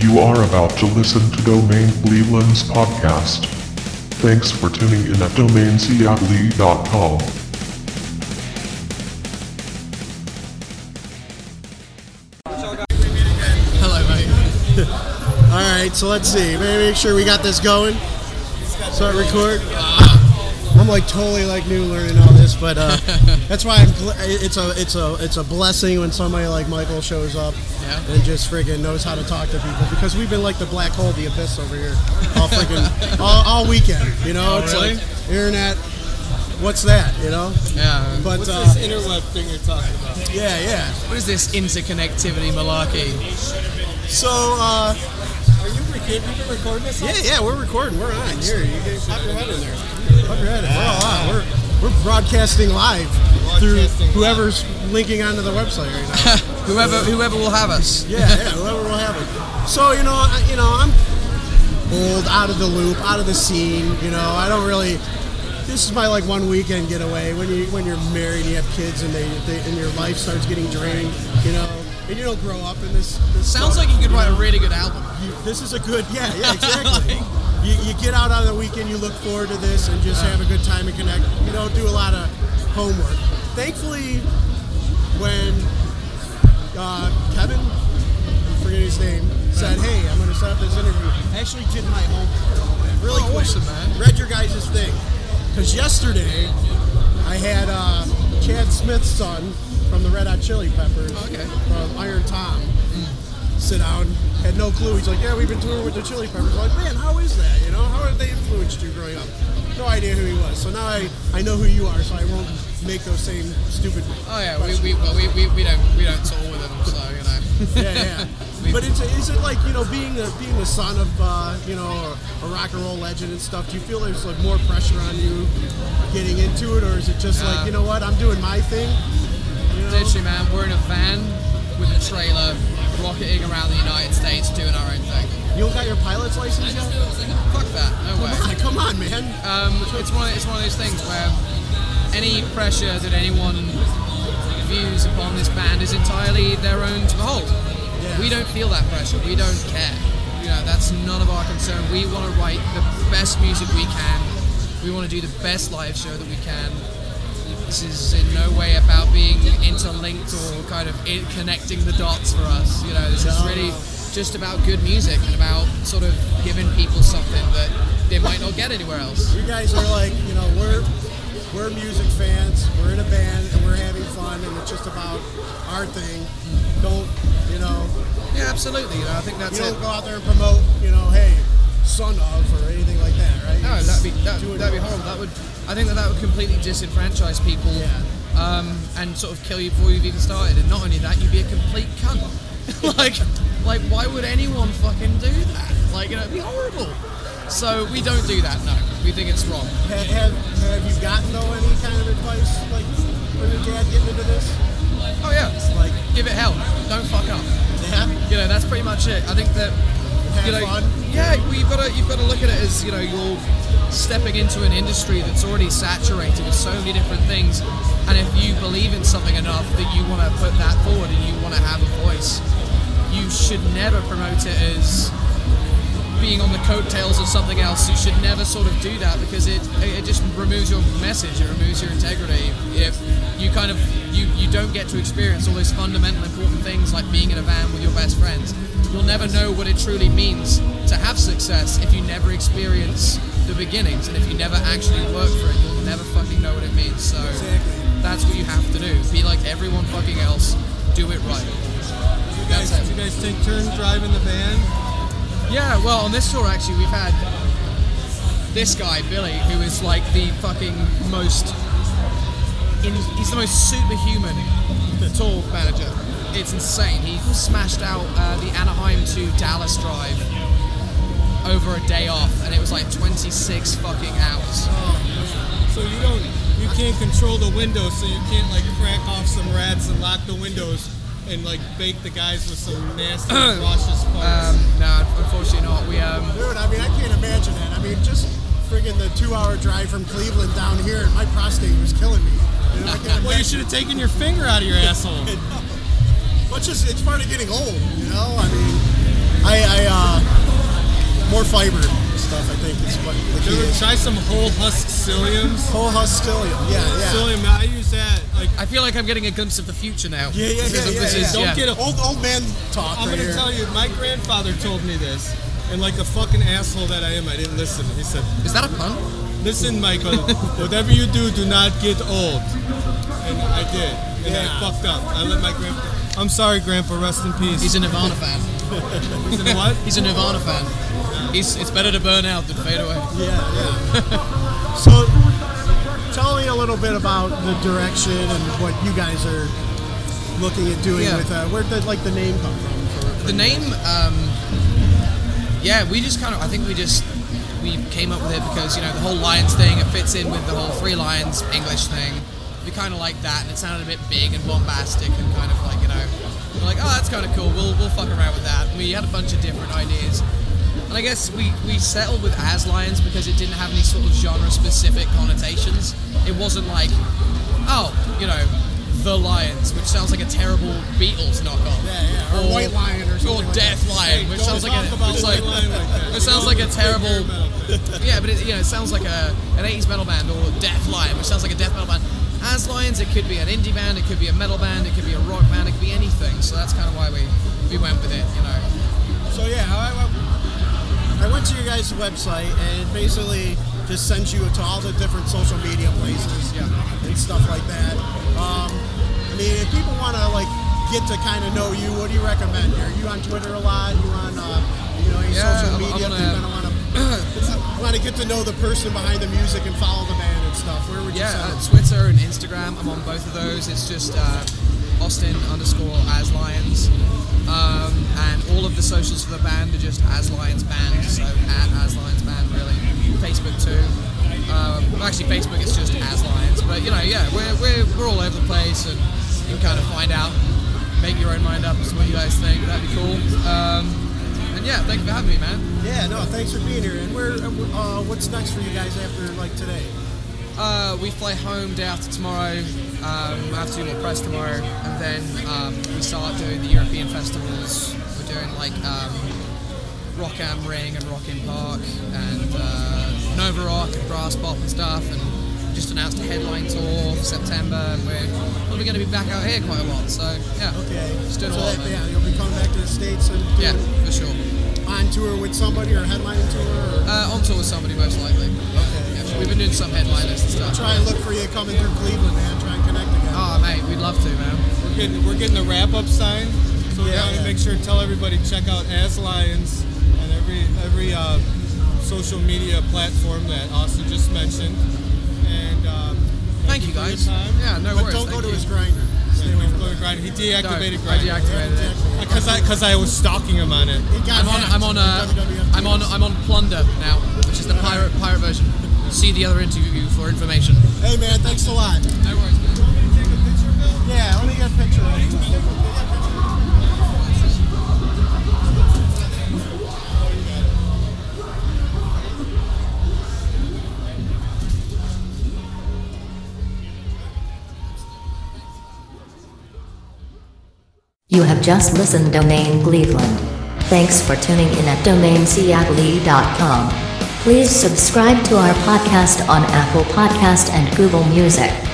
You are about to listen to Domain Cleveland's podcast. Thanks for tuning in at domainseattle.com. Hello, mate. All right, so let's see. Maybe make sure we got this going. Start record. I'm like totally like new learning all this, but uh, that's why I'm. Gl- it's a it's a it's a blessing when somebody like Michael shows up Yeah. and just friggin' knows how to talk to people because we've been like the black hole, the abyss over here, all friggin' all, all weekend. You know, Oh, it's really? like internet. What's that? You know? Yeah. But What's uh, this interweb thing you're talking about? yeah, yeah. What is this interconnectivity malarkey? So uh, Are you recording? You been recording this? yeah, yeah, we're recording. We're on here. You guys pop your head in there. Pop your head in. We're all on. We're we're broadcasting live through Broadcasting whoever's linking onto the website right now. whoever whoever will have us. yeah, yeah, whoever will have us. So you know, I, you know, I'm old, out of the loop, out of the scene. You know, I don't really. This is my like one weekend getaway when you when you're married, and you have kids, and they, they and your life starts getting drained. You know, and you don't grow up in this. this Sounds stuff, like you could write a know? really good album. you, this is a good yeah yeah exactly you, you get out on the weekend you look forward to this and just have a good time and connect you don't do a lot of homework thankfully when uh, kevin I forget his name said hey i'm going to set up this interview i actually did my homework really Oh, quick awesome, man. read your guys' thing because yesterday i had uh, chad smith's son from the red hot chili peppers Okay. from Irontom sit down, had no clue. He's like, yeah, we've been touring with the Chili Peppers. I'm like, man, how is that? You know, how have they influenced you growing up? No idea who he was. So now I, I know who you are, so I won't make those same stupid. Oh yeah, we, we well we, we, we don't we don't tour with Yeah, yeah. but it's, is it like you know being a, being the son of uh, you know a, a rock and roll legend and stuff? Do you feel there's like more pressure on you getting into it, or is it just like you know what I'm doing my thing? You know? Literally, man, we're in a van with a trailer, rocketing around the United States, doing our own thing. You don't got your pilot's license yet? Fuck that, no way. Come on, come on, man. Um, it's one. It's one of those things where any pressure that anyone views upon this band is entirely their own to behold. Yeah. We don't feel that pressure. We don't care. You know, that's none of our concern. We want to write the best music we can. We want to do the best live show that we can. This is in no way about being interlinked or kind of in connecting the dots for us. You know, this is really just about good music and about sort of giving people something that they might not get anywhere else. You guys are like, you know, we're we're music fans. We're in a band and we're having fun, and it's just about our thing. Don't, you know, Yeah, absolutely. You know, I think that's you it. don't go out there and promote, you know, hey, son of or anything like that, right? No, that'd be that, that'd be horrible. That would, I think that that would completely disenfranchise people, Yeah. um, and sort of kill you before you've even started. And not only that, you'd be a complete cunt. like, like why would anyone fucking do that? Like, you know, it'd be horrible. So we don't do that. No, we think it's wrong. Ha- Have, have you gotten though any kind of advice like from your dad getting into this? Oh yeah, Like, give it hell. Don't fuck up. yeah, You know, that's pretty much it. I think that you Have know, fun. yeah, well, you've got to you've got to look at it as you know you're stepping into an industry that's already saturated with so many different things, and if you believe in something enough that you want to put that forward and you want to have a voice, you should never promote it as being on the coattails of something else. You should never sort of do that because it it just removes your message. It removes your integrity. If you kind of you you don't get to experience all those fundamental important things like being in a van with your best friends. You'll never know what it truly means to have success if you never experience the beginnings and if you never actually work for it. You'll never fucking know what it means. So that's what you have to do. Be like everyone fucking else. Do it right. You guys, you guys take turns driving the van? Yeah, well, on this tour actually, we've had this guy Billy, who is like the fucking most. In, he's the most superhuman tour manager. It's insane. He smashed out uh, the Anaheim to Dallas drive over a day off, and it was like 26 fucking hours. So you don't, you can't control the windows, so you can't like crack off some rats and lock the windows and like bake the guys with some nasty, nauseous parts. Um, no, unfortunately not. We um, Dude, I mean, I can't imagine that. I mean, just friggin' the two-hour drive from Cleveland down here, and my prostate was killing me. You know, I can't well, you should have taken your finger out of your asshole. But just it's part of getting old, you know. I mean, I, I uh, more fiber stuff. I think is what the key is. try some whole husk psylliums? Whole hustilium. Yeah, yeah. Psyllium, I use that. Like, I feel like I'm getting a glimpse of the future now. Yeah, yeah, This yeah, is- yeah, yeah. don't yeah. get a Old old man talk I'm right gonna here. tell you, my grandfather told me this, and like a fucking asshole that I am, I didn't listen. He said, Is that a pun? "Listen, Michael, whatever you do, do not get old." And I did, and Yeah. I fucked up. I let my grandpa. I'm sorry, Grandpa. Rest in peace. He's a Nirvana fan. He's in what? He's a Nirvana fan. He's, it's better to burn out than fade away. Yeah, yeah. so, tell me a little bit about the direction and what you guys are looking at doing Yeah. with uh, where did like the name come from? For, The name, um, yeah, we just kind of, I think we just, we came up with it because, you know, the whole Lions thing, it fits in with the whole Three Lions English thing. We kind of like that, and it sounded a bit big and bombastic and kind of like, you know, we're like, oh, that's kind of cool, we'll, we'll fuck around with that. We had a bunch of different ideas. And I guess we, we settled with As Lions because it didn't have any sort of genre specific connotations. It wasn't like, oh, you know, The Lions, which sounds like a terrible Beatles knockoff. Yeah, yeah, or White Lion or something Or like Death Lion, Hey, which sounds like a, it's like, like that. it sounds like a terrible, yeah, but it, you know, it sounds like a an 80s metal band or Death Lion, which sounds like a death metal band. As Lions, it could be an indie band, it could be a metal band, it could be a rock band, it could be anything. So that's kind of why we we went with it, you know. so yeah, I, I went to your guys' website and it basically just sends you to all the different social media places Yeah. and stuff like that. Um, I mean, if people want to like get to kind of know you, what do you recommend? Are you on Twitter a lot? Are You on uh, you know any Yeah, social media? I'm if you kind of want to get to know the person behind the music and follow the band and stuff. Where would you Yeah, uh, it? Twitter and Instagram. I'm on both of those. It's just uh, Austin underscore as Lions. Um, and all of the socials for the band are just as Lions Band. So at as Lions Band, really. Facebook too. Um, actually, Facebook is just as Lions. But you know, yeah, we're, we're, we're all over the place, and you can kind of find out, make your own mind up as to what you guys think. That'd be cool. Um, and yeah, thank you for having me, man. Yeah, no, thanks for being here. And where, uh, what's next for you guys after like today? Uh, we fly home day after tomorrow. Um, I have to do more press tomorrow, and then um, we start doing the European festivals. We're doing like um, Rock am Ring and Rock im Park and uh, Nova Rock and Graspop and stuff, and just announced a headline tour for September, and we're probably going to be back out here quite a lot. So yeah, Okay, just doing so a lot, that, yeah, you'll be coming back to the states and Yeah, for sure. on tour with somebody or headlining tour. Or Uh, on tour with somebody most likely. Yeah, we've been doing some headliners and stuff. try and look for you coming through Cleveland, man. Try and connect again. Oh mate, we'd love to, man. We're getting, we're getting the wrap up sign. So we Yeah, gotta yeah. make sure to tell everybody check out As Lions and every every uh, social media platform that Austin just mentioned. And um, Thank you guys. time. Yeah, no but worries. don't go to you. his Grindr. Stay away from go to He deactivated No, I Grindr. deactivated it. Because I because I was stalking him on it. I'm on. I'm on. Uh, with WWF I'm on. I'm on Plunder now, which is the pirate pirate version. See the other interview for information. Hey man, thanks a lot. No worries, man. Yeah, let me get a picture you. You have just listened Domain Cleveland. Thanks for tuning in at domainseattle.com. Please subscribe to our podcast on Apple Podcast and Google Music.